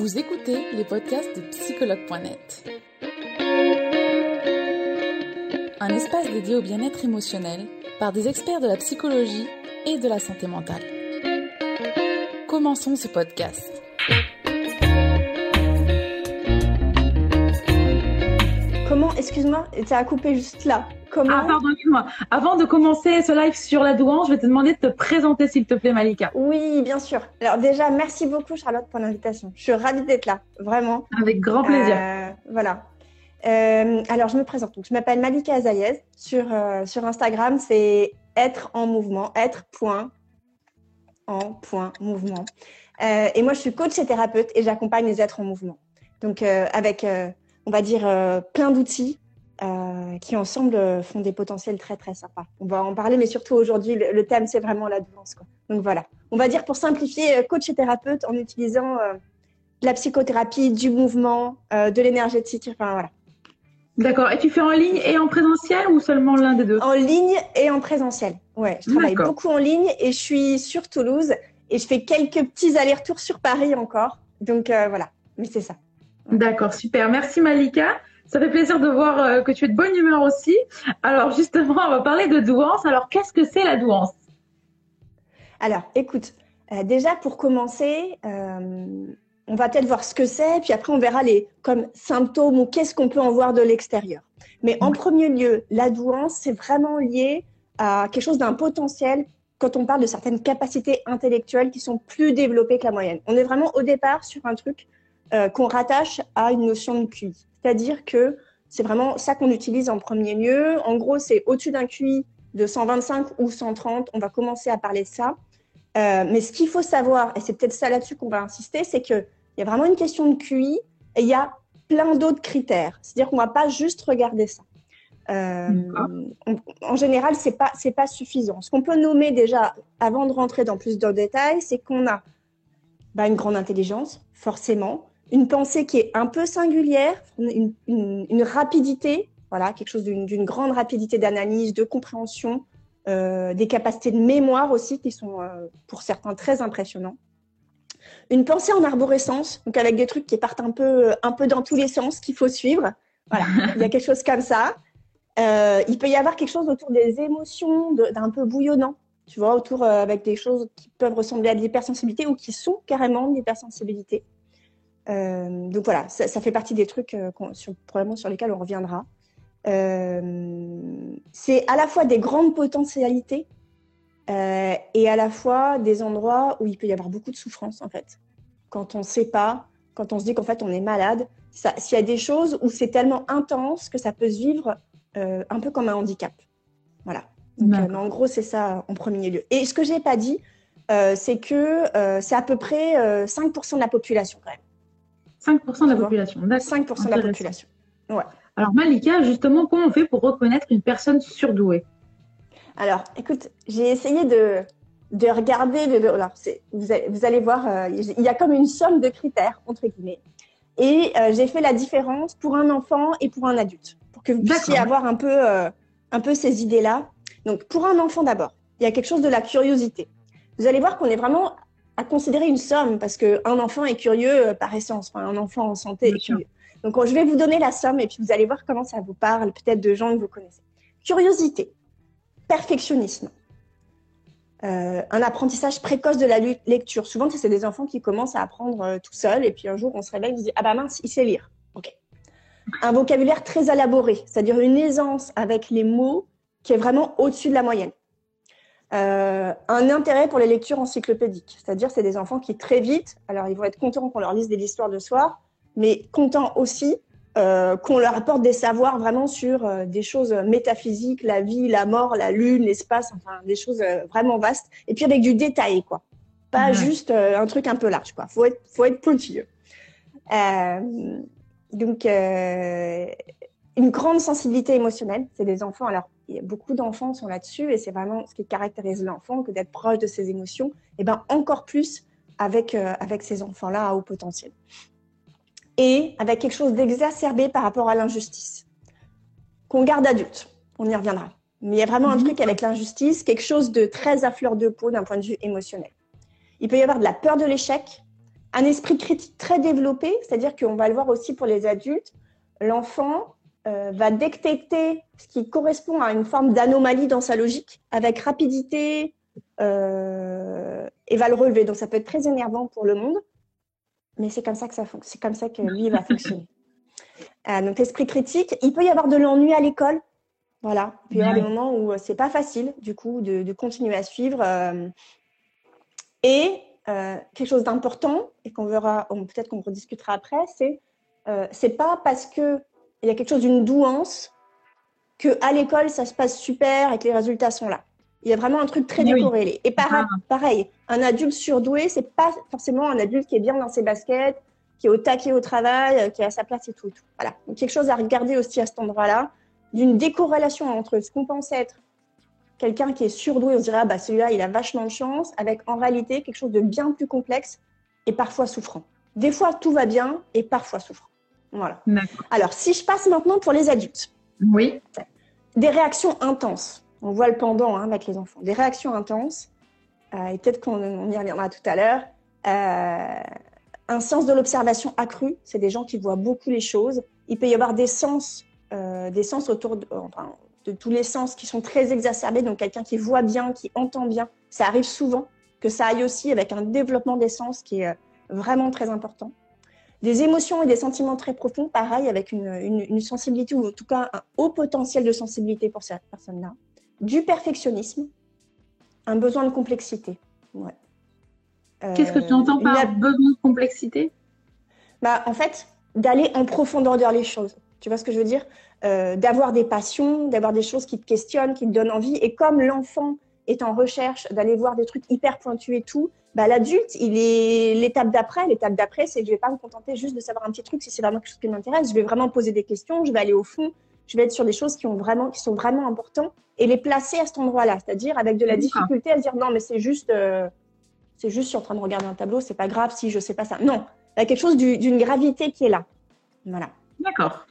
Vous écoutez les podcasts de psychologue.net. Un espace dédié au bien-être émotionnel par des experts de la psychologie et de la santé mentale. Commençons ce podcast. Comment, excuse-moi, tu as coupé juste là? Comment Ah. Avant de commencer ce live sur la douance, je vais te demander de te présenter, s'il te plaît, Malika. Oui, bien sûr. Alors déjà, merci beaucoup Charlotte pour l'invitation. Je suis ravie d'être là, vraiment. Avec grand plaisir. Euh, voilà. Euh, alors, je me présente. Donc, je m'appelle Malika Azayez. Sur, euh, sur Instagram, c'est être en mouvement, être point en point mouvement. Et moi, je suis coach et thérapeute et j'accompagne les êtres en mouvement. Donc, avec, on va dire, plein d'outils euh, qui ensemble euh, font des potentiels très très sympas. On va en parler, mais surtout aujourd'hui, le, le thème c'est vraiment la douance. Quoi. Donc voilà, on va dire pour simplifier, euh, coach et thérapeute en utilisant euh, de la psychothérapie, du mouvement, euh, de l'énergétique, enfin voilà. D'accord. Et tu fais en ligne et en présentiel ou seulement l'un des deux? En ligne et en présentiel. Ouais, je travaille beaucoup en ligne et je suis sur Toulouse et je fais quelques petits allers-retours sur Paris encore. Donc voilà, mais c'est ça. D'accord, super. Merci, Malika. Ça fait plaisir de voir euh, que tu es de bonne humeur aussi. Alors, justement, on va parler de douance. Alors, qu'est-ce que c'est la douance? Alors, écoute, euh, déjà pour commencer, euh, on va peut-être voir ce que c'est, puis après on verra les comme symptômes ou qu'est-ce qu'on peut en voir de l'extérieur. Mais en premier lieu, la douance, c'est vraiment lié à quelque chose d'un potentiel quand on parle de certaines capacités intellectuelles qui sont plus développées que la moyenne. On est vraiment au départ sur un truc euh, qu'on rattache à une notion de QI. C'est-à-dire que c'est vraiment ça qu'on utilise en premier lieu. En gros, c'est au-dessus d'un QI de 125 ou 130, on va commencer à parler de ça. Euh, mais ce qu'il faut savoir, et c'est peut-être ça là-dessus qu'on va insister, c'est qu'il y a vraiment une question de QI et il y a plein d'autres critères. C'est-à-dire qu'on ne va pas juste regarder ça. Euh, on- en général, ce n'est pas, pas suffisant. Ce qu'on peut nommer déjà, avant de rentrer dans plus de détails, c'est qu'on a bah, une grande intelligence, forcément, une pensée qui est un peu singulière, une, une- une rapidité, voilà, quelque chose d'une grande rapidité d'analyse, de compréhension, euh, des capacités de mémoire aussi qui sont euh, pour certains très impressionnants. Une pensée en arborescence, donc avec des trucs qui partent un peu, un peu dans tous les sens qu'il faut suivre. Voilà, il y a quelque chose comme ça. Euh, il peut y avoir quelque chose autour des émotions, de- d'un peu bouillonnant, tu vois, autour euh, avec des choses qui peuvent ressembler à de l'hypersensibilité ou qui sont carrément de l'hypersensibilité. Euh, donc voilà, ça, ça fait partie des trucs euh, sur, probablement sur lesquels on reviendra. Euh, c'est à la fois des grandes potentialités euh, et à la fois des endroits où il peut y avoir beaucoup de souffrance en fait. Quand on ne sait pas, quand on se dit qu'en fait on est malade, s'il y a des choses où c'est tellement intense que ça peut se vivre euh, un peu comme un handicap. Voilà. Donc, euh, mais en gros, c'est ça en premier lieu. Et ce que j'ai pas dit, c'est que c'est à peu près euh, 5% de la population quand même. 5% de la population. D'accord. 5% de la population. Alors, Malika, justement, comment on fait pour reconnaître une personne surdouée? Alors, écoute, j'ai essayé de, de regarder. De, de- alors, c'est- vous, allez, vous allez voir, euh, il y a comme une somme de critères, entre guillemets. Et euh, j'ai fait la différence pour un enfant et pour un adulte, pour que vous puissiez avoir un peu, euh, un peu ces idées-là. Donc, pour un enfant d'abord, il y a quelque chose de la curiosité. Vous allez voir qu'on est vraiment à considérer une somme, parce qu'un enfant est curieux euh, par essence. Enfin, un enfant en santé est curieux. Donc, je vais vous donner la somme et puis vous allez voir comment ça vous parle, peut-être de gens que vous connaissez. Curiosité, perfectionnisme, euh, un apprentissage précoce de la lecture. Souvent, c'est des enfants qui commencent à apprendre euh, tout seuls et puis un jour, on se réveille, on se dit ah bah mince, il sait lire. Ok. Un vocabulaire très élaboré, c'est-à-dire une aisance avec les mots qui est vraiment au-dessus de la moyenne. Euh, un intérêt pour les lectures encyclopédiques, c'est-à-dire c'est des enfants qui très vite, alors ils vont être contents qu'on leur lise des histoires de soir, mais contents aussi euh, qu'on leur apporte des savoirs vraiment sur euh, des choses métaphysiques, la vie, la mort, la lune, l'espace, enfin des choses vraiment vastes, et puis avec du détail, quoi. Pas juste un truc un peu large, quoi. Faut être, faut être pointilleux. Euh, donc, euh, une grande sensibilité émotionnelle, c'est des enfants. Alors, beaucoup d'enfants sont là-dessus, et c'est vraiment ce qui caractérise l'enfant, que d'être proche de ses émotions, et ben encore plus avec euh, avec ces enfants-là à haut potentiel et avec quelque chose d'exacerbé par rapport à l'injustice, qu'on garde adulte. On y reviendra. Mais il y a vraiment un Mhm. truc avec l'injustice, quelque chose de très à fleur de peau d'un point de vue émotionnel. Il peut y avoir de la peur de l'échec, un esprit critique très développé, c'est-à-dire qu'on va le voir aussi pour les adultes, l'enfant euh, va détecter ce qui correspond à une forme d'anomalie dans sa logique avec rapidité euh, et va le relever. Donc ça peut être très énervant pour le monde, mais c'est comme ça que ça fonctionne, c'est comme ça que lui va fonctionner. Euh, donc esprit critique, il peut y avoir de l'ennui à l'école. Voilà, il peut y avoir des moments où c'est pas facile du coup de, de continuer à suivre. et quelque chose d'important et qu'on verra, peut-être qu'on rediscutera après, c'est c'est pas parce que il y a quelque chose d'une douance que à l'école ça se passe super et que les résultats sont là. Il y a vraiment un truc très décorrélé. Et pareil, ah. pareil, un adulte surdoué, c'est pas forcément un adulte qui est bien dans ses baskets, qui est au taquet au travail, euh, qui est à sa place et tout. tout. Voilà. Donc quelque chose à regarder aussi à cet endroit-là, d'une décorrélation entre ce qu'on pense être quelqu'un qui est surdoué, on se dirait, ah, bah, celui-là, il a vachement de chance, avec en réalité quelque chose de bien plus complexe et parfois souffrant. Des fois, tout va bien et parfois souffrant. Voilà. Alors, si je passe maintenant pour les adultes. Oui. Des réactions intenses. On voit le pendant hein, avec les enfants. Des réactions intenses. Euh, et peut-être qu'on y reviendra tout à l'heure. Euh, un sens de l'observation accru. C'est des gens qui voient beaucoup les choses. Il peut y avoir des sens, euh, des sens autour de, enfin, de tous les sens qui sont très exacerbés, donc quelqu'un qui voit bien, qui entend bien. Ça arrive souvent que ça aille aussi avec un développement des sens qui est vraiment très important. Des émotions et des sentiments très profonds, pareil, avec une, sensibilité ou en tout cas un haut potentiel de sensibilité pour cette personne-là. Du perfectionnisme, un besoin de complexité. Ouais. Qu'est-ce que tu entends par besoin de complexité? Bah, En fait, d'aller en profondeur dans les choses. Tu vois ce que je veux dire? Euh, D'avoir des passions, d'avoir des choses qui te questionnent, qui te donnent envie. Et comme l'enfant est en recherche d'aller voir des trucs hyper pointus et tout, bah, l'adulte, il est l'étape d'après. L'étape d'après, c'est que je vais pas me contenter juste de savoir un petit truc si c'est vraiment quelque chose qui m'intéresse. Je vais vraiment poser des questions, je vais aller au fond, je vais être sur des choses qui, ont vraiment, qui sont vraiment importantes et les placer à cet endroit-là. C'est-à-dire avec de la difficulté à se dire non, mais c'est juste, euh, c'est juste, je suis en train de regarder un tableau, c'est pas grave si je sais pas ça. Non, il y a quelque chose d'une gravité qui est là. Voilà. D'accord.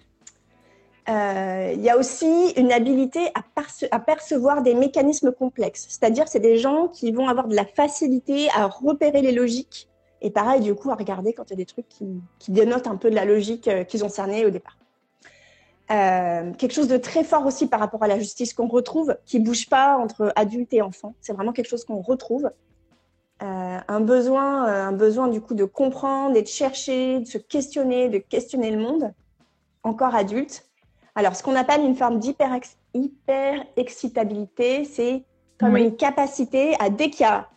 Euh, il y a aussi une habilité à, percevoir des mécanismes complexes. C'est-à-dire, c'est des gens qui vont avoir de la facilité à repérer les logiques. Et pareil, du coup, à regarder quand il y a des trucs qui, dénotent un peu de la logique euh, qu'ils ont cernée au départ. Euh, quelque chose de très fort aussi par rapport à la justice qu'on retrouve, qui bouge pas entre adultes et enfants. C'est vraiment quelque chose qu'on retrouve. un besoin, un besoin du coup de comprendre et de chercher, de se questionner, de questionner le monde, encore adulte. Alors, ce qu'on appelle une forme d'hyper-excitabilité, c'est comme une capacité à, dès qu'il y a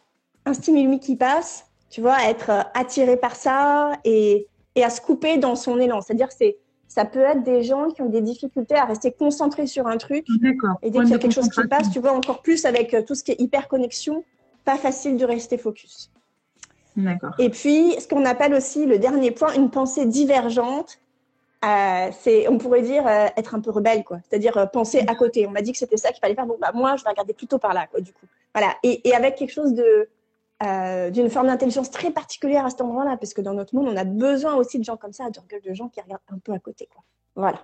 un stimulus qui passe, tu vois, à être euh, attiré par ça et, à se couper dans son élan. C'est-à-dire c'est ça peut être des gens qui ont des difficultés à rester concentrés sur un truc. Et dès qu'il y a quelque chose qui passe, tu vois, encore plus avec euh, tout ce qui est hyper connexion, pas facile de rester focus. Et puis, ce qu'on appelle aussi le dernier point, une pensée divergente euh, c'est, on pourrait dire, euh, être un peu rebelle, quoi. C'est-à-dire euh, penser à côté. On m'a dit que c'était ça qu'il fallait faire. Bon, bah, moi, je vais regarder plutôt par là, quoi, du coup. Voilà. Et, et avec quelque chose de, d'une forme d'intelligence très particulière à cet endroit-là, parce que dans notre monde, on a besoin aussi de gens comme ça, de gens qui regardent un peu à côté, quoi. Voilà.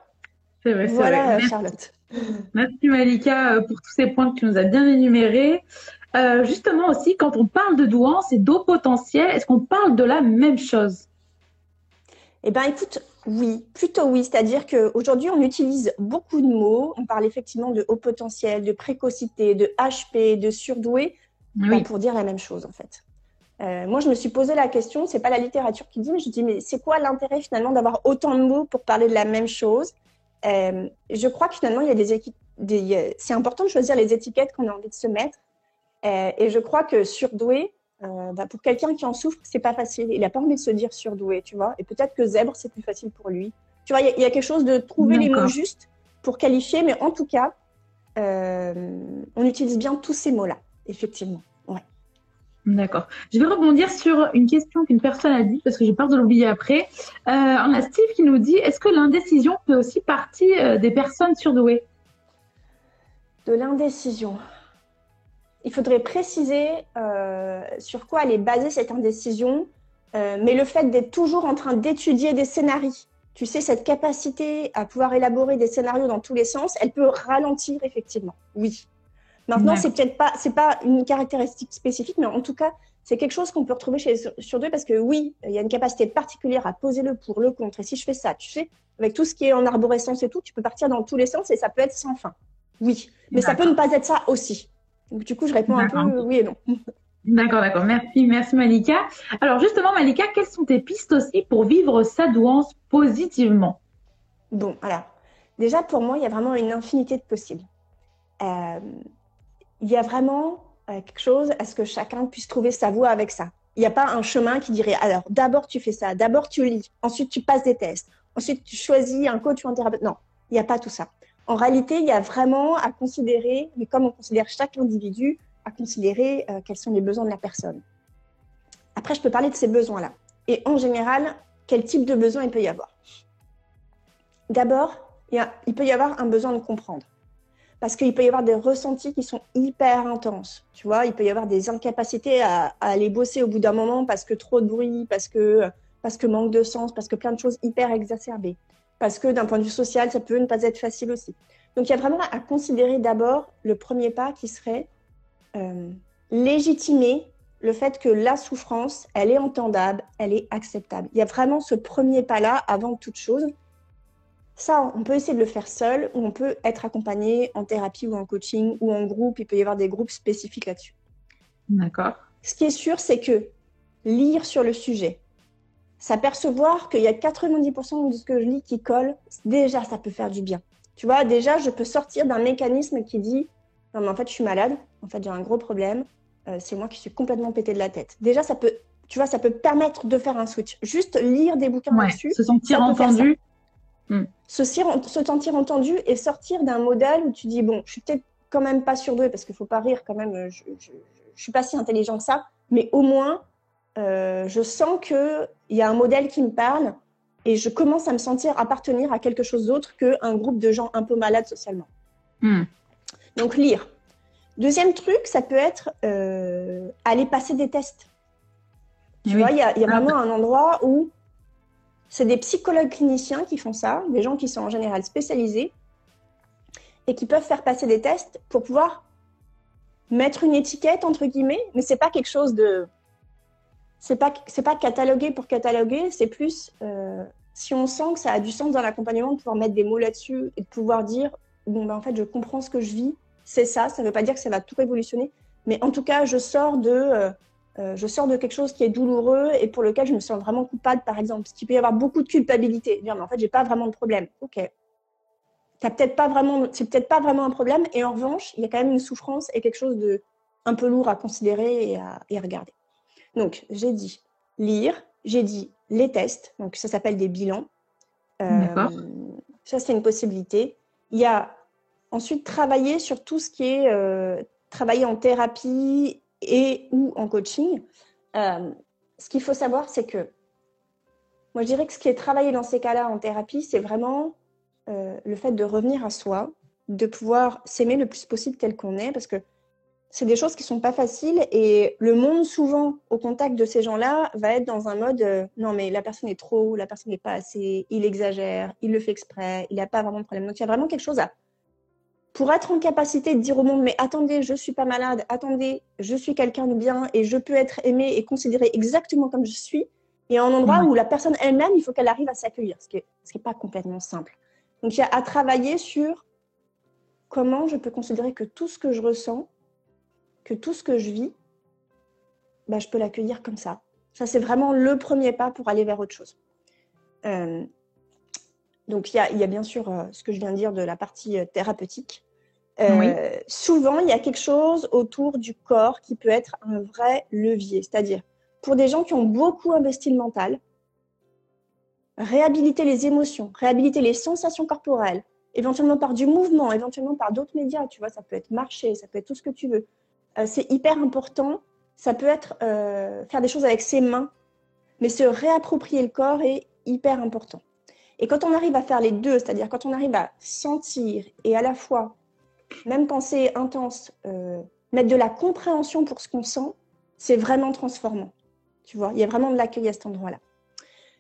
C'est vrai, voilà, Charlotte. Merci Malika pour tous ces points que tu nous as bien énumérés. justement aussi, quand on parle de douance et d'eau potentiel, est-ce qu'on parle de la même chose? Eh bien, écoute, oui, plutôt oui. C'est-à-dire qu'aujourd'hui, on utilise beaucoup de mots. On parle effectivement de haut potentiel, de précocité, de HP, de surdoué, pour dire la même chose en fait. Euh, moi, je me suis posé la question, c'est pas la littérature qui dit, mais je dis, mais c'est quoi l'intérêt finalement d'avoir autant de mots pour parler de la même chose? Euh, Je crois que finalement, il y a des, des c'est important de choisir les étiquettes qu'on a envie de se mettre. Euh, et je crois que surdoué, euh, bah, pour quelqu'un qui en souffre, c'est pas facile. Il a pas envie de se dire surdoué, tu vois. Et peut-être que zèbre, c'est plus facile pour lui. Tu vois, il y, a quelque chose de trouver les mots justes pour qualifier, mais en tout cas, euh, on utilise bien tous ces mots-là, effectivement. Ouais. D'accord. Je vais rebondir sur une question qu'une personne a dit, parce que j'ai peur de l'oublier après. Euh, on a Steve qui nous dit est-ce que l'indécision fait aussi partie des personnes surdouées? De l'indécision il faudrait préciser euh, sur quoi elle est basée cette indécision, euh, mais le fait d'être toujours en train d'étudier des scénarios, tu sais, cette capacité à pouvoir élaborer des scénarios dans tous les sens, elle peut ralentir effectivement, oui. Maintenant, c'est peut-être pas, c'est pas une caractéristique spécifique, mais en tout cas, c'est quelque chose qu'on peut retrouver chez les surdoués parce que oui, il y a une capacité particulière à poser le pour, le contre. Et si je fais ça, tu sais, avec tout ce qui est en arborescence et tout, tu peux partir dans tous les sens et ça peut être sans fin. Oui, mais ça peut ne pas être ça aussi. Donc du coup, je réponds un peu oui et non. D'accord, d'accord. Merci, merci Malika. Alors justement, Malika, quelles sont tes pistes aussi pour vivre sa douance positivement? Bon, alors déjà pour moi, il y a vraiment une infinité de possibles. Euh, il y a vraiment euh, quelque chose à ce que chacun puisse trouver sa voie avec ça. Il n'y a pas un chemin qui dirait alors d'abord tu fais ça, d'abord tu lis, ensuite tu passes des tests, ensuite tu choisis un coach ou un thérapeute. Non, il n'y a pas tout ça. En réalité, il y a vraiment à considérer, mais comme on considère chaque individu, à considérer euh, quels sont les besoins de la personne. Après, je peux parler de ces besoins-là. Et en général, quel type de besoin il peut y avoir D'abord, il, peut y avoir un besoin de comprendre parce qu'il peut y avoir des ressentis qui sont hyper intenses. Tu vois, il peut y avoir des incapacités à, aller bosser au bout d'un moment parce que trop de bruit, parce que, parce que manque de sens, parce que plein de choses hyper exacerbées. Parce que d'un point de vue social, ça peut ne pas être facile aussi. Donc il y a vraiment à considérer d'abord le premier pas qui serait euh, légitimer le fait que la souffrance, elle est entendable, elle est acceptable. Il y a vraiment ce premier pas-là avant toute chose. Ça, on peut essayer de le faire seul ou on peut être accompagné en thérapie ou en coaching ou en groupe. Il peut y avoir des groupes spécifiques là-dessus. D'accord. Ce qui est sûr, c'est que lire sur le sujet, s'apercevoir qu'il y a 90% de ce que je lis qui colle, déjà, ça peut faire du bien. Tu vois, déjà, je peux sortir d'un mécanisme qui dit Non, mais en fait, je suis malade, en fait, j'ai un gros problème, euh, c'est moi qui suis complètement pété de la tête. Déjà, ça peut, tu vois, ça peut permettre de faire un switch. Juste lire des bouquins là-dessus. Se sentir entendu Hmm. Se, sentir entendu et sortir d'un modèle où tu dis bon, je suis peut-être quand même pas surdouée parce qu'il faut pas rire quand même, euh, je, je, suis pas si intelligent que ça, mais au moins euh, je sens que il y a un modèle qui me parle et je commence à me sentir appartenir à quelque chose d'autre qu'un groupe de gens un peu malades socialement. Hmm. Donc lire. Deuxième truc, ça peut être euh, aller passer des tests. Tu vois, il y a, y a ah. vraiment un endroit où c'est des psychologues cliniciens qui font ça, des gens qui sont en général spécialisés et qui peuvent faire passer des tests pour pouvoir mettre une étiquette entre guillemets, mais c'est pas quelque chose de c'est pas c'est pas cataloguer pour cataloguer, c'est plus euh, si on sent que ça a du sens dans l'accompagnement de pouvoir mettre des mots là-dessus et de pouvoir dire bon ben en fait je comprends ce que je vis, c'est ça, ça veut pas dire que ça va tout révolutionner, mais en tout cas je sors de euh, euh, je sors de quelque chose qui est douloureux et pour lequel je me sens vraiment coupable, par exemple. Parce qu'il peut y avoir beaucoup de culpabilité. Dire, mais en fait, j'ai pas vraiment de problème. Ok. peut-être pas vraiment, c'est peut-être pas vraiment un problème. Et en revanche, il y a quand même une souffrance et quelque chose de un peu lourd à considérer et à, regarder. Donc, j'ai dit lire, j'ai dit les tests. Donc, ça s'appelle des bilans. Euh. Ça, c'est une possibilité. Il y a ensuite travailler sur tout ce qui est euh, travailler en thérapie et ou en coaching, euh, ce qu'il faut savoir, c'est que moi, je dirais que ce qui est travaillé dans ces cas-là en thérapie, c'est vraiment le fait de revenir à soi, de pouvoir s'aimer le plus possible tel qu'on est, parce que c'est des choses qui sont pas faciles et le monde souvent au contact de ces gens-là va être dans un mode euh, non mais la personne est trop, la personne n'est pas assez, il exagère, il le fait exprès, il n'a pas vraiment de problème. Donc il y a vraiment quelque chose à pour être en capacité de dire au monde, mais attendez, je suis pas malade, attendez, je suis quelqu'un de bien et je peux être aimé et considéré exactement comme je suis. Et un endroit où la personne elle-même, il faut qu'elle arrive à s'accueillir, ce qui n'est pas complètement simple. Donc il y a à travailler sur comment je peux considérer que tout ce que je ressens, que tout ce que je vis, bah, je peux l'accueillir comme ça. Ça, c'est vraiment le premier pas pour aller vers autre chose. Euh, donc, il y, a, bien sûr euh, ce que je viens de dire de la partie euh, thérapeutique. Souvent, il y a quelque chose autour du corps qui peut être un vrai levier. C'est-à-dire, pour des gens qui ont beaucoup investi le mental, réhabiliter les émotions, réhabiliter les sensations corporelles, éventuellement par du mouvement, éventuellement par d'autres médias, tu vois, ça peut être marcher, ça peut être tout ce que tu veux. Euh, c'est hyper important. Ça peut être euh, faire des choses avec ses mains, mais se réapproprier le corps est hyper important. Et quand on arrive à faire les deux, c'est-à-dire quand on arrive à sentir et à la fois même pensée intense, euh, mettre de la compréhension pour ce qu'on sent, c'est vraiment transformant. Tu vois, il y a vraiment de l'accueil à cet endroit-là.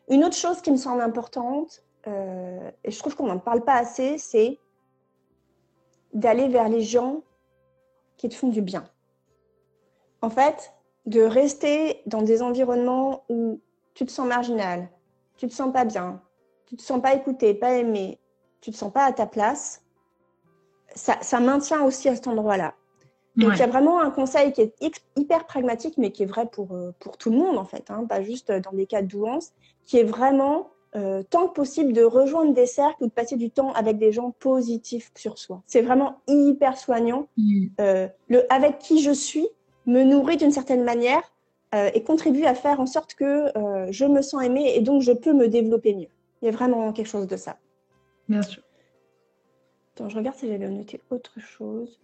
Une autre chose qui me semble importante, et je trouve qu'on n'en parle pas assez, c'est d'aller vers les gens qui te font du bien. En fait, de rester dans des environnements où tu te sens marginal, tu te sens pas bien, tu te sens pas écouté, pas aimé, tu te sens pas à ta place, ça, maintient aussi à cet endroit-là. Donc il y a vraiment un conseil qui est hyper pragmatique, mais qui est vrai pour, euh, pour tout le monde en fait, hein, pas juste dans des cas de douance, qui est vraiment euh, tant que possible de rejoindre des cercles ou de passer du temps avec des gens positifs sur soi. C'est vraiment hyper soignant. Mm. Euh, le avec qui je suis me nourrit d'une certaine manière et contribue à faire en sorte que je me sens aimée et donc je peux me développer mieux. Il y a vraiment quelque chose de ça. Bien sûr. Attends, je regarde si j'avais noté autre chose.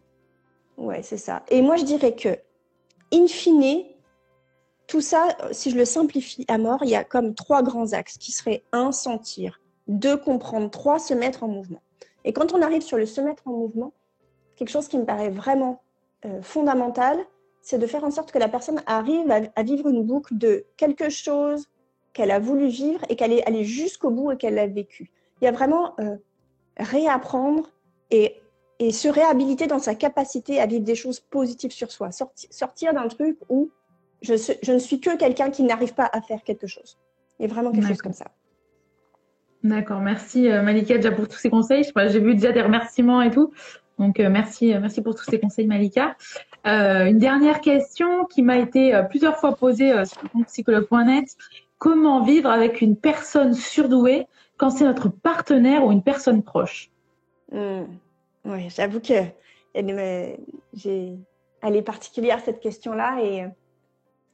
Ouais, c'est ça. Et moi, je dirais que, in fine, tout ça, si je le simplifie à mort, il y a comme trois grands axes qui seraient un, sentir, deux, comprendre, trois, se mettre en mouvement. Et quand on arrive sur le se mettre en mouvement, quelque chose qui me paraît vraiment euh, fondamental, c'est de faire en sorte que la personne arrive à, vivre une boucle de quelque chose qu'elle a voulu vivre et qu'elle est allée jusqu'au bout et qu'elle l'a vécu. Il y a vraiment euh, réapprendre et, se réhabiliter dans sa capacité à vivre des choses positives sur soi. sortir d'un truc où je, ne suis que quelqu'un qui n'arrive pas à faire quelque chose. Il y a vraiment quelque chose comme ça. D'accord, merci euh, Malika déjà pour tous ces conseils. J'ai vu déjà des remerciements et tout. Donc euh, merci, merci pour tous ces conseils Malika. Une dernière question qui m'a été plusieurs fois posée sur le compte psychologue.net. Comment vivre avec une personne surdouée quand c'est notre partenaire ou une personne proche? Hmm. Oui, j'avoue que elle est particulière cette question-là et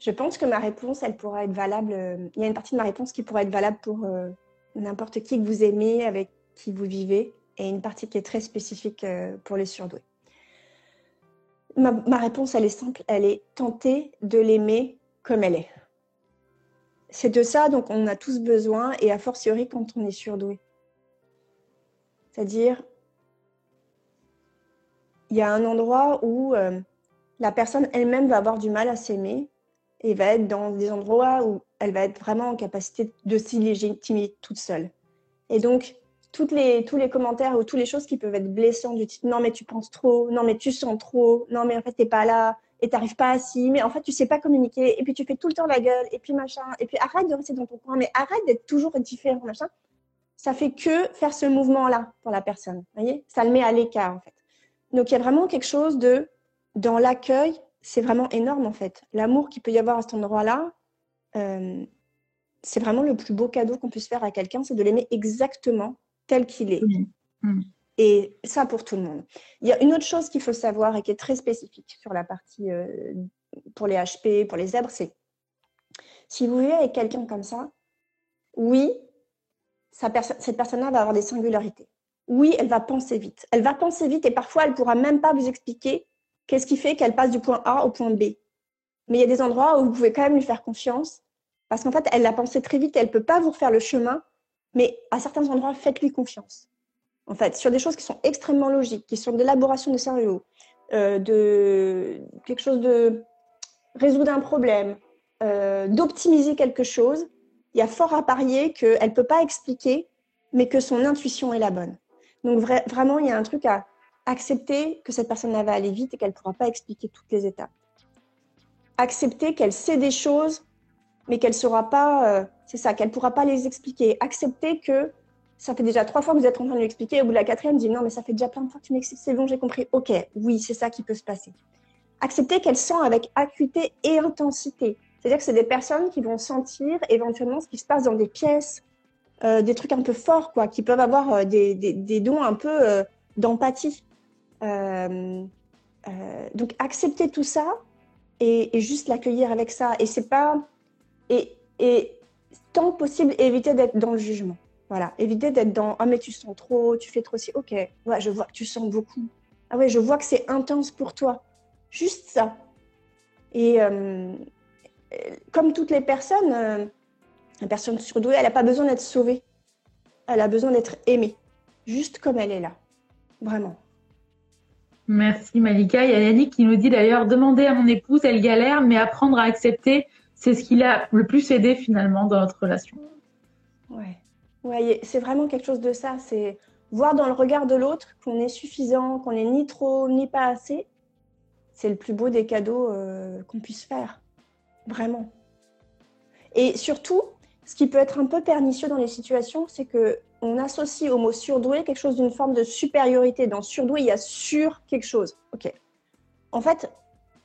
je pense que ma réponse, elle pourra être valable. Il y a une partie de ma réponse qui pourrait être valable pour euh, n'importe qui que vous aimez, avec qui vous vivez, et une partie qui est très spécifique euh, pour les surdoués. Ma, réponse, elle est simple, elle est tenter de l'aimer comme elle est. C'est de ça dont on a tous besoin, et a fortiori quand on est surdoué. C'est-à-dire il y a un endroit où euh, la personne elle-même va avoir du mal à s'aimer et va être dans des endroits où elle va être vraiment en capacité de s'illégitimer toute seule. Et donc, toutes les, tous les commentaires ou toutes les choses qui peuvent être blessants du type non mais tu penses trop, non mais tu sens trop, non mais en fait t'es pas là et t'arrives pas à si, mais en fait tu sais pas communiquer et puis tu fais tout le temps la gueule et puis machin et puis arrête de rester dans ton coin mais arrête d'être toujours différent machin. Ça fait que faire ce mouvement là pour la personne, voyez? Ça le met à l'écart en fait. Donc il y a vraiment quelque chose de, dans l'accueil, c'est vraiment énorme en fait. L'amour qu'il peut y avoir à cet endroit-là, euh, c'est vraiment le plus beau cadeau qu'on puisse faire à quelqu'un, c'est de l'aimer exactement tel qu'il est. Mmh. Et ça pour tout le monde. Il y a une autre chose qu'il faut savoir et qui est très spécifique sur la partie euh, pour les HP, pour les zèbres, c'est si vous vivez avec quelqu'un comme ça, oui, cette personne-là va avoir des singularités oui, elle va penser vite. Elle va penser vite et parfois, elle pourra même pas vous expliquer qu'est-ce qui fait qu'elle passe du point A au point B. Mais il y a des endroits où vous pouvez quand même lui faire confiance parce qu'en fait, elle l'a pensé très vite et elle peut pas vous refaire le chemin. Mais à certains endroits, faites-lui confiance. En fait, sur des choses qui sont extrêmement logiques, qui sont de l'élaboration de scénarios, euh, de quelque chose de résoudre un problème, euh, d'optimiser quelque chose, il y a fort à parier qu'elle ne peut pas expliquer, mais que son intuition est la bonne. Donc vraiment, il y a un truc à accepter que cette personne va aller vite et qu'elle ne pourra pas expliquer toutes les étapes. Accepter qu'elle sait des choses, mais qu'elle saura pas, euh, c'est ça, qu'elle ne pourra pas les expliquer. Accepter que ça fait déjà trois fois que vous êtes en train de lui expliquer, et au bout de la quatrième, dit non, mais ça fait déjà plein de fois que tu m'expliques, c'est bon, j'ai compris. Ok, oui, c'est ça qui peut se passer. Accepter qu'elle sent avec acuité et intensité. C'est-à-dire que c'est des personnes qui vont sentir éventuellement ce qui se passe dans des pièces, euh, des trucs un peu forts, quoi, qui peuvent avoir euh, des, des, dons un peu euh, d'empathie. donc accepter tout ça et, juste l'accueillir avec ça. Et c'est pas et, et tant possible éviter d'être dans le jugement. Voilà, éviter d'être dans ah mais tu sens trop, tu fais trop si. Ok, ouais, je vois que tu sens beaucoup. Ah ouais, je vois que c'est intense pour toi. Juste ça. Et comme toutes les personnes la personne surdouée, elle n'a pas besoin d'être sauvée. Elle a besoin d'être aimée, juste comme elle est là. Vraiment. Merci Malika. Il y a Yannick qui nous dit d'ailleurs demander à mon épouse, elle galère, mais apprendre à accepter, c'est ce qui l'a le plus aidé finalement dans notre relation. Ouais. Ouais, c'est vraiment quelque chose de ça. C'est voir dans le regard de l'autre qu'on est suffisant, qu'on est ni trop ni pas assez. C'est le plus beau des cadeaux euh, qu'on puisse faire. Vraiment. Et surtout, ce qui peut être un peu pernicieux dans les situations, c'est que on associe au mot surdoué quelque chose d'une forme de supériorité. Dans surdoué, il y a sur quelque chose. Ok. En fait,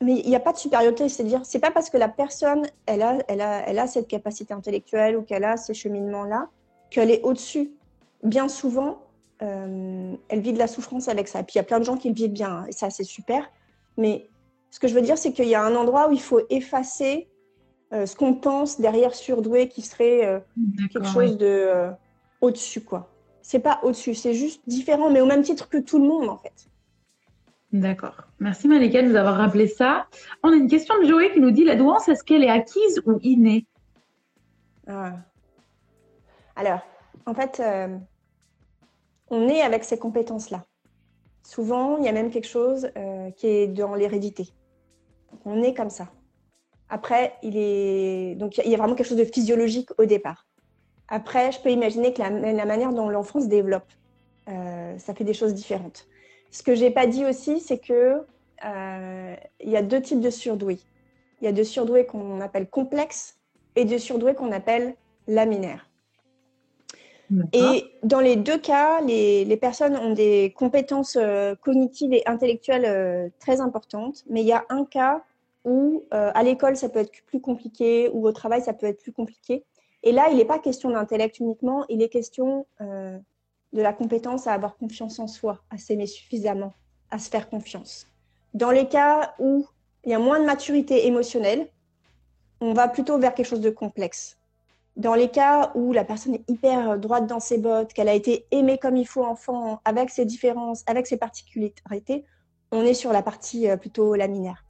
mais il n'y a pas de supériorité. C'est-à-dire, c'est pas parce que la personne, elle a, elle a, elle a cette capacité intellectuelle ou qu'elle a ces cheminements-là, qu'elle est au-dessus. Bien souvent, euh, elle vit de la souffrance avec ça. Et puis, il y a plein de gens qui le vivent bien. Hein, et ça, c'est super. Mais ce que je veux dire, c'est qu'il y a un endroit où il faut effacer euh, ce qu'on pense derrière surdoué qui serait euh, quelque chose de au-dessus, quoi. C'est pas au-dessus, c'est juste différent, mais au même titre que tout le monde, en fait. D'accord. Merci Malika de nous avoir rappelé ça. On a une question de Joël qui nous dit la douance, est-ce qu'elle est acquise ou innée? Ah. Alors, en fait, euh, on est avec ces compétences-là. Souvent, il y a même quelque chose euh, qui est dans l'hérédité. On est comme ça. Après, il est donc il y a vraiment quelque chose de physiologique au départ. Après, je peux imaginer que la, manière dont l'enfant se développe, euh, ça fait des choses différentes. Ce que j'ai pas dit aussi, c'est que euh, il y a deux types de surdoués. Il y a de surdoués qu'on appelle complexes et de surdoués qu'on appelle laminaires. Et dans les deux cas, les, personnes ont des compétences euh, cognitives et intellectuelles très importantes, mais il y a un cas où à l'école ça peut être plus compliqué, ou au travail ça peut être plus compliqué. Et là, il n'est pas question d'intellect uniquement, il est question euh, de la compétence à avoir confiance en soi, à s'aimer suffisamment, à se faire confiance. Dans les cas où il y a moins de maturité émotionnelle, on va plutôt vers quelque chose de complexe. Dans les cas où la personne est hyper droite dans ses bottes, qu'elle a été aimée comme il faut enfant, avec ses différences, avec ses particularités, on est sur la partie euh, plutôt laminaire.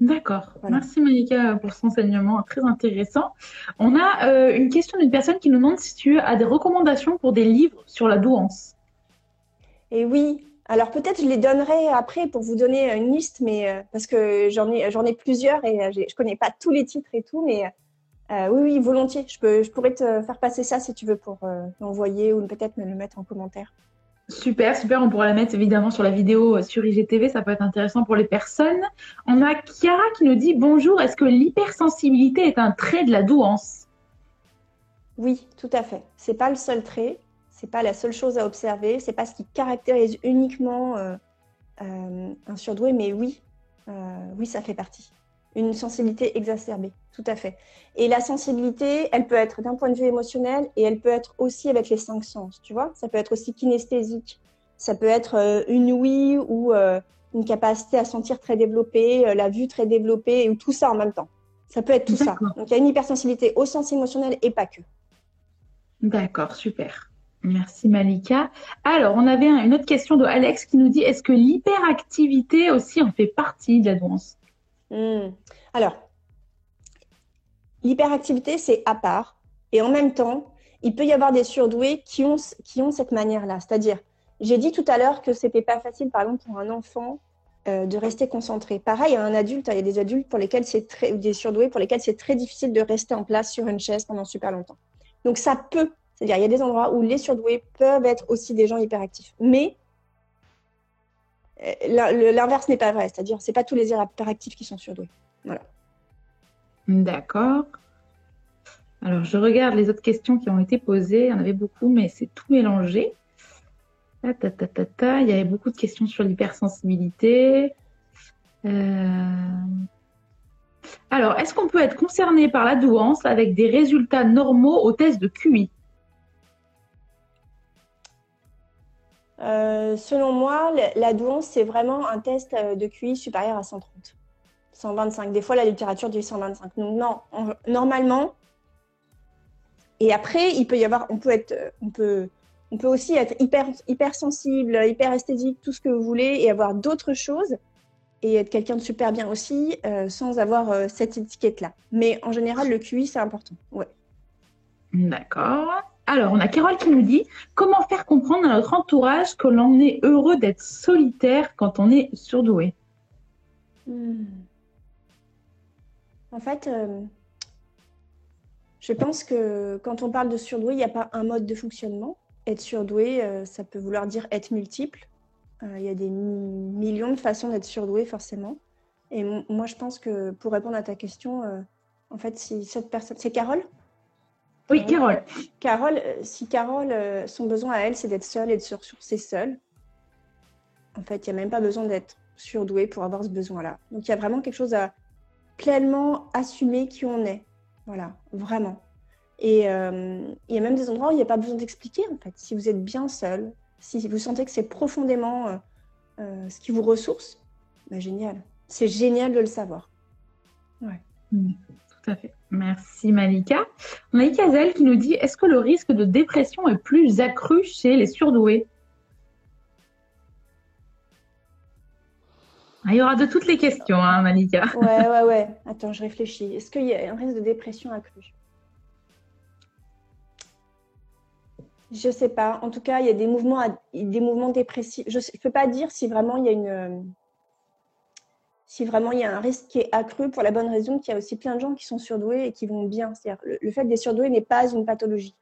D'accord. Merci Monica pour cet enseignement très intéressant. On a euh, une question d'une personne qui nous demande si tu as des recommandations pour des livres sur la douance. Et oui, alors peut-être je les donnerai après pour vous donner une liste, mais euh, parce que j'en ai j'en ai plusieurs et euh, je connais pas tous les titres et tout, mais oui oui volontiers. Je peux je pourrais te faire passer ça si tu veux pour l'envoyer ou peut-être me le mettre en commentaire. Super, super. On pourra la mettre évidemment sur la vidéo euh, sur IGTV. Ça peut être intéressant pour les personnes. On a Chiara qui nous dit Bonjour, est-ce que l'hypersensibilité est un trait de la douance? Oui, tout à fait. C'est pas le seul trait. C'est pas la seule chose à observer. C'est pas ce qui caractérise uniquement euh, euh, un surdoué, mais oui, oui, ça fait partie une sensibilité exacerbée, tout à fait. Et la sensibilité, elle peut être d'un point de vue émotionnel et elle peut être aussi avec les cinq sens, tu vois. Ça peut être aussi kinesthésique, ça peut être euh, une ouïe ou euh, une capacité à sentir très développée, euh, la vue très développée, ou tout ça en même temps. Ça peut être tout ça. Donc il y a une hypersensibilité au sens émotionnel et pas que. D'accord, super. Merci Malika. Alors, on avait une autre question de Alex qui nous dit est-ce que l'hyperactivité aussi en fait partie de la douance Hmm. Alors, l'hyperactivité, c'est à part. Et en même temps, il peut y avoir des surdoués qui ont, qui ont cette manière-là. C'est-à-dire, j'ai dit tout à l'heure que c'était pas facile, par exemple, pour un enfant euh, de rester concentré. Pareil, un adulte, il y a des adultes pour lesquels c'est très, des surdoués pour lesquels c'est très difficile de rester en place sur une chaise pendant super longtemps. Donc ça peut, c'est-à-dire il y a des endroits où les surdoués peuvent être aussi des gens hyperactifs. Mais l'inverse n'est pas vrai, c'est-à-dire c'est pas tous les hyperactifs qui sont surdoués. Voilà. D'accord. Alors je regarde les autres questions qui ont été posées. Il y en avait beaucoup, mais c'est tout mélangé. Il y avait beaucoup de questions sur l'hypersensibilité. Euh, alors, est-ce qu'on peut être concerné par la douance avec des résultats normaux au test de QI Euh, selon moi, la douance, c'est vraiment un test euh, de QI supérieur à 130. 125. Des fois, la littérature dit 125. Donc, non, normalement. Et après, il peut y avoir, on peut être, euh, on peut, on peut aussi être hyper, hyper sensible, hyper esthétique, tout ce que vous voulez, et avoir d'autres choses, et être quelqu'un de super bien aussi, sans avoir cette étiquette-là. Mais en général, le QI, c'est important. Ouais. D'accord. Alors, on a Carole qui nous dit comment faire comprendre à notre entourage que l'on est heureux d'être solitaire quand on est surdoué? Hmm. En fait, euh, je pense que quand on parle de surdoué, il n'y a pas un mode de fonctionnement. Être surdoué, euh, ça peut vouloir dire être multiple. Euh, il y a des millions de façons d'être surdoué, forcément. Et moi, je pense que pour répondre à ta question, En fait, si cette personne, c'est Carole? Oui, Carole. Carole, si Carole, son besoin à elle, c'est d'être seule et de se ressourcer seule, en fait, il n'y a même pas besoin d'être surdoué pour avoir ce besoin-là. Donc, il y a vraiment quelque chose à pleinement assumer qui on est. Voilà, vraiment. Et euh, il y a même des endroits où il n'y a pas besoin d'expliquer, en fait. Si vous êtes bien seul, si vous sentez que c'est profondément euh, euh, ce qui vous ressource, bah, génial. C'est génial de le savoir. Ouais. Mmh, Merci Malika. On a qui nous dit est-ce que le risque de dépression est plus accru chez les surdoués? Ah, Il y aura de toutes les questions, hein, Malika. Ouais, ouais, ouais. Attends, je réfléchis. Est-ce qu'il y a un risque de dépression accru? Je sais pas. En tout cas, il y a des mouvements, des mouvements dépressifs. Je ne peux pas dire si vraiment il y a une, si vraiment il y a un risque qui est accru pour la bonne raison qu'il y a aussi plein de gens qui sont surdoués et qui vont bien. C'est-à-dire le, fait d'être surdoué n'est pas une pathologie.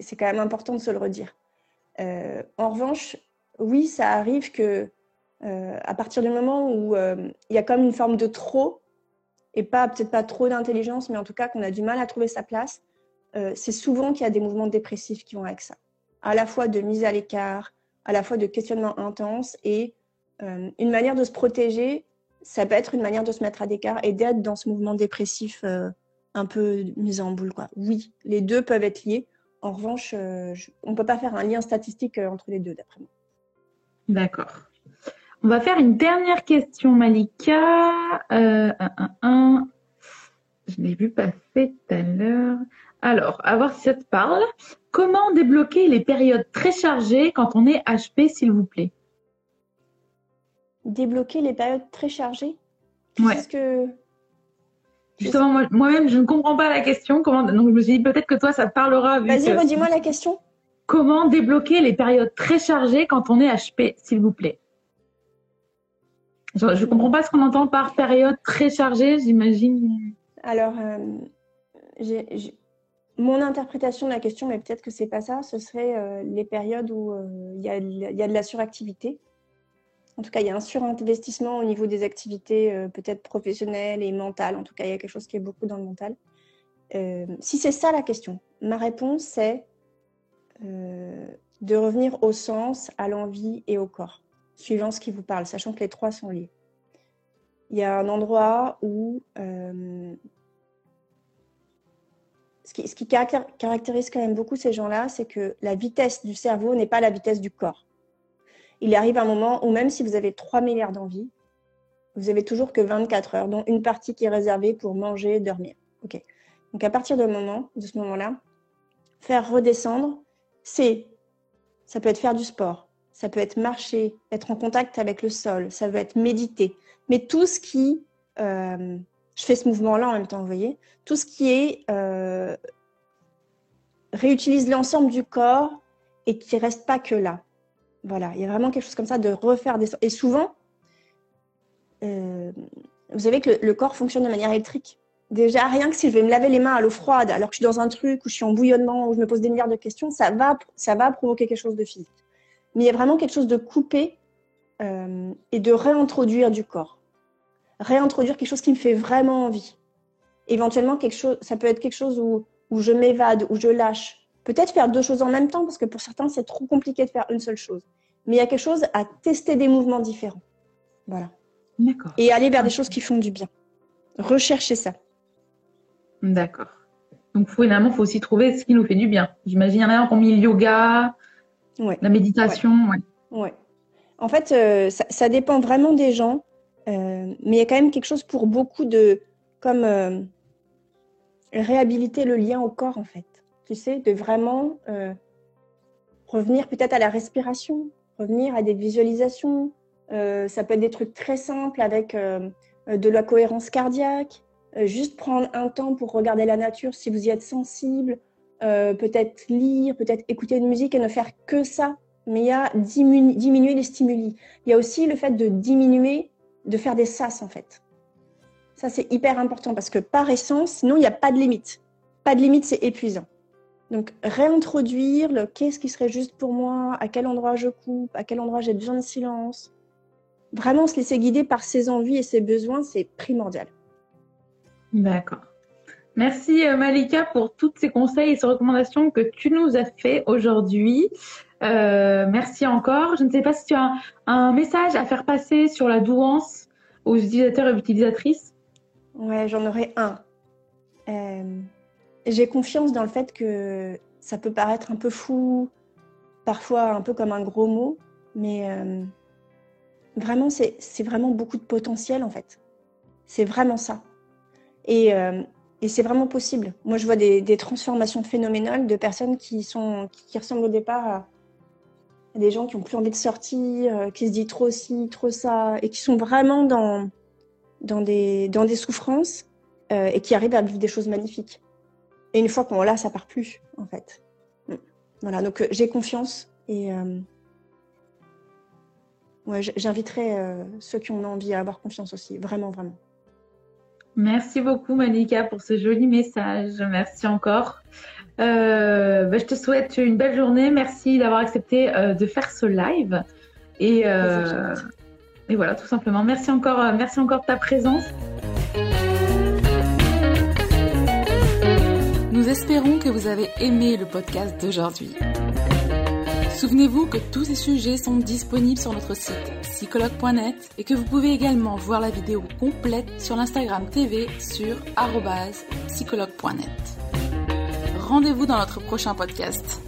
C'est quand même important de se le redire. Euh, en revanche, oui, ça arrive que euh, à partir du moment où euh, il y a comme une forme de trop et pas peut-être pas trop d'intelligence, mais en tout cas qu'on a du mal à trouver sa place, c'est souvent qu'il y a des mouvements dépressifs qui vont avec ça. À la fois de mise à l'écart, à la fois de questionnement intense et une manière de se protéger, ça peut être une manière de se mettre à l'écart et d'être dans ce mouvement dépressif euh, un peu mis en boule. Quoi. Oui, les deux peuvent être liés. En revanche, on ne peut pas faire un lien statistique entre les deux, d'après moi. D'accord. On va faire une dernière question, Malika. Je l'ai vu passer tout à l'heure. Alors, à voir si ça te parle. Comment débloquer les périodes très chargées quand on est HP, s'il vous plaît? Débloquer les périodes très chargées Ouais. Que... Justement, moi-même, je ne comprends pas la question. Comment... Donc, je me suis dit peut-être que toi, ça te parlera. Vas-y, redis-moi la question. Comment débloquer les périodes très chargées quand on est HP, s'il vous plaît? Je ne comprends pas ce qu'on entend par période très chargée, j'imagine. Alors, euh, mon interprétation de la question, mais peut-être que c'est pas ça, ce serait euh, les périodes où euh, il y, a, de la suractivité. En tout cas, il y a un surinvestissement au niveau des activités euh, peut-être professionnelles et mentales. En tout cas, il y a quelque chose qui est beaucoup dans le mental. si c'est ça la question, ma réponse c'est de revenir au sens, à l'envie et au corps, suivant ce qui vous parle, sachant que les trois sont liés. Il y a un endroit où ce qui, caractérise quand même beaucoup ces gens-là, c'est que la vitesse du cerveau n'est pas la vitesse du corps. Il arrive un moment où même si vous avez 3 milliards d'envies, vous avez toujours que 24 heures, dont une partie qui est réservée pour manger, dormir. Ok. Donc à partir de, ce moment-là, faire redescendre, c'est, ça peut être faire du sport, ça peut être marcher, être en contact avec le sol, ça peut être méditer, mais tout ce qui euh, je fais ce mouvement-là en même temps, vous voyez. Tout ce qui est euh, réutilise l'ensemble du corps et qui reste pas que là. Voilà, il y a vraiment quelque chose comme ça de refaire des. Et souvent, euh, vous savez que le, corps fonctionne de manière électrique. Déjà, rien que si je vais me laver les mains à l'eau froide, alors que je suis dans un truc où je suis en bouillonnement, où je me pose des milliards de questions, ça va, ça va provoquer quelque chose de physique. Mais il y a vraiment quelque chose de coupé euh, et de réintroduire du corps réintroduire quelque chose qui me fait vraiment envie. Éventuellement, quelque chose, ça peut être quelque chose où, où je m'évade, où je lâche. Peut-être faire deux choses en même temps, parce que pour certains, c'est trop compliqué de faire une seule chose. Mais il y a quelque chose à tester des mouvements différents. Voilà. D'accord. Et aller vers des choses qui font du bien. Rechercher ça. D'accord. Donc finalement, il faut aussi trouver ce qui nous fait du bien. J'imagine, il y en a un qui ont mis le yoga, la méditation. Ouais. En fait, euh, ça, ça, dépend vraiment des gens. Euh, mais il y a quand même quelque chose pour beaucoup de comme euh, réhabiliter le lien au corps en fait. Tu sais, de vraiment euh, revenir peut-être à la respiration, revenir à des visualisations. ça peut être des trucs très simples avec de la cohérence cardiaque, juste prendre un temps pour regarder la nature si vous y êtes sensible, peut-être lire, peut-être écouter une musique et ne faire que ça. Mais il y a diminuer les stimuli. Il y a aussi le fait de diminuer de faire des sas en fait. Ça, c'est hyper important parce que par essence, sinon, il n'y a pas de limite. Pas de limite, c'est épuisant. Donc, réintroduire le qu'est-ce qui serait juste pour moi, à quel endroit je coupe, à quel endroit j'ai besoin de silence. Vraiment se laisser guider par ses envies et ses besoins, c'est primordial. D'accord. Merci Malika pour tous ces conseils et ces recommandations que tu nous as fait aujourd'hui. merci encore. Je ne sais pas si tu as un, message à faire passer sur la douance aux utilisateurs et utilisatrices. Ouais, j'en aurais un. J'ai confiance dans le fait que ça peut paraître un peu fou, parfois un peu comme un gros mot, mais euh, vraiment, c'est vraiment beaucoup de potentiel en fait. C'est vraiment ça. Et, euh, c'est vraiment possible. Moi, je vois des, des, transformations phénoménales de personnes qui, sont, qui, ressemblent au départ à, des gens qui ont plus envie de sortir, euh, qui se disent trop ci, trop ça, et qui sont vraiment dans, dans, des, dans des souffrances et qui arrivent à vivre des choses magnifiques. Et une fois qu'on l'a, ça part plus, en fait. Mm. Voilà, donc euh, j'ai confiance et euh, ouais, j'inviterai euh, ceux qui ont envie à avoir confiance aussi, vraiment, vraiment. Merci beaucoup Malika pour ce joli message. Merci encore. Bah, je te souhaite une belle journée. Merci d'avoir accepté de faire ce live. Et, et voilà, tout simplement. Merci encore, merci encore de ta présence. Nous espérons que vous avez aimé le podcast d'aujourd'hui. Souvenez-vous que tous ces sujets sont disponibles sur notre site psychologue.net et que vous pouvez également voir la vidéo complète sur l'Instagram TV sur psychologue.net. Rendez-vous dans notre prochain podcast.